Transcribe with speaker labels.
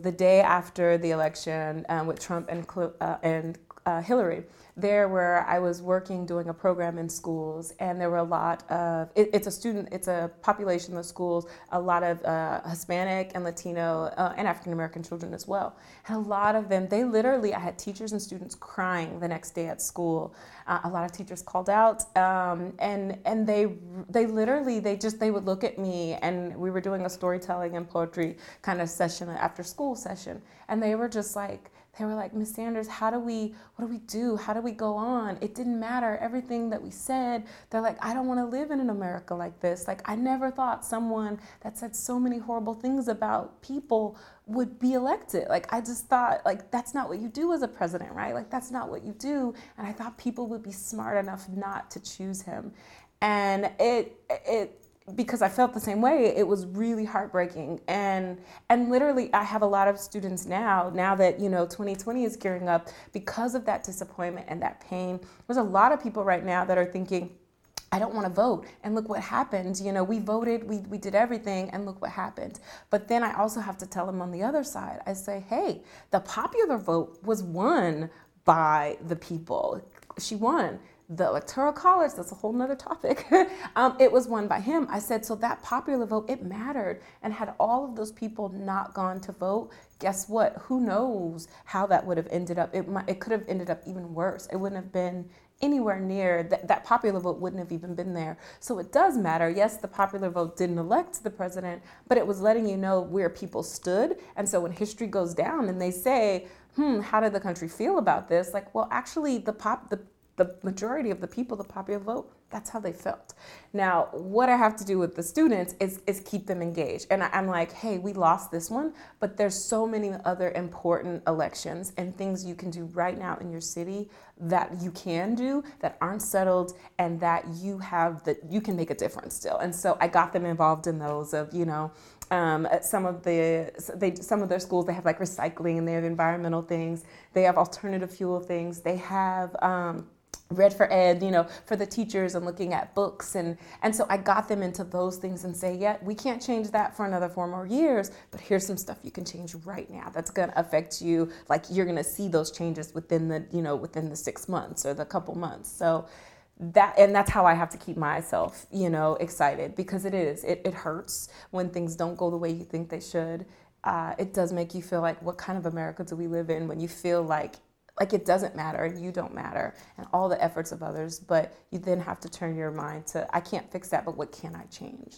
Speaker 1: the day after the election um, with Trump and, uh, and uh, Hillary, there where I was working doing a program in schools, and there were a lot of it, it's a student, it's a population of schools, a lot of uh, Hispanic and Latino uh, and African American children as well. And a lot of them, they literally, I had teachers and students crying the next day at school. Uh, a lot of teachers called out, um, and and they they literally they just they would look at me, and we were doing a storytelling and poetry kind of session after school session, and they were just like they were like, Miss Sanders, how do we, what do we do? How do we go on? It didn't matter. Everything that we said, they're like, I don't want to live in an America like this. Like, I never thought someone that said so many horrible things about people would be elected. Like, I just thought, like, that's not what you do as a president, right? Like, that's not what you do. And I thought people would be smart enough not to choose him. And it, it, because I felt the same way, it was really heartbreaking. And and literally I have a lot of students now, now that, you know, 2020 is gearing up because of that disappointment and that pain. There's a lot of people right now that are thinking, I don't want to vote. And look what happened. You know, we voted, we, we did everything, and look what happened. But then I also have to tell them on the other side, I say, hey, the popular vote was won by the people. She won the electoral college that's a whole nother topic. Um, it was won by him. I said so that popular vote it mattered. And had all of those people not gone to vote guess what? Who knows how that would have ended up? It, might, it could have ended up even worse. It wouldn't have been anywhere near that, that popular vote wouldn't have even been there. So it does matter. Yes the popular vote didn't elect the president but it was letting you know where people stood. And so when history goes down and they say hmm how did the country feel about this? Like well actually the pop the the majority of the people, the popular vote, that's how they felt. Now, what I have to do with the students is, is keep them engaged. And I, am like, hey, we lost this one, but there's so many other important elections and things you can do right now in your city that you can do that aren't settled and that you have that you can make a difference still. And so I got them involved in those of, you know, um, some of the they some of their schools they have like recycling and they have environmental things. They have alternative fuel things. They have um, Red for Ed you know for the teachers and looking at books. And and so i got them into those things and say yeah we can't change that for another four more years but here's some stuff you can change right now that's going to affect you. Like you're going to see those changes within the you know within the six months or the couple months. So that and that's how i have to keep myself you know excited because it is it, it hurts when things don't go the way you think they should. Uh, it does make you feel like what kind of america do we live in when you feel like like it doesn't matter. You don't matter and all the efforts of others but you then have to turn your mind to i can't fix that but what can i change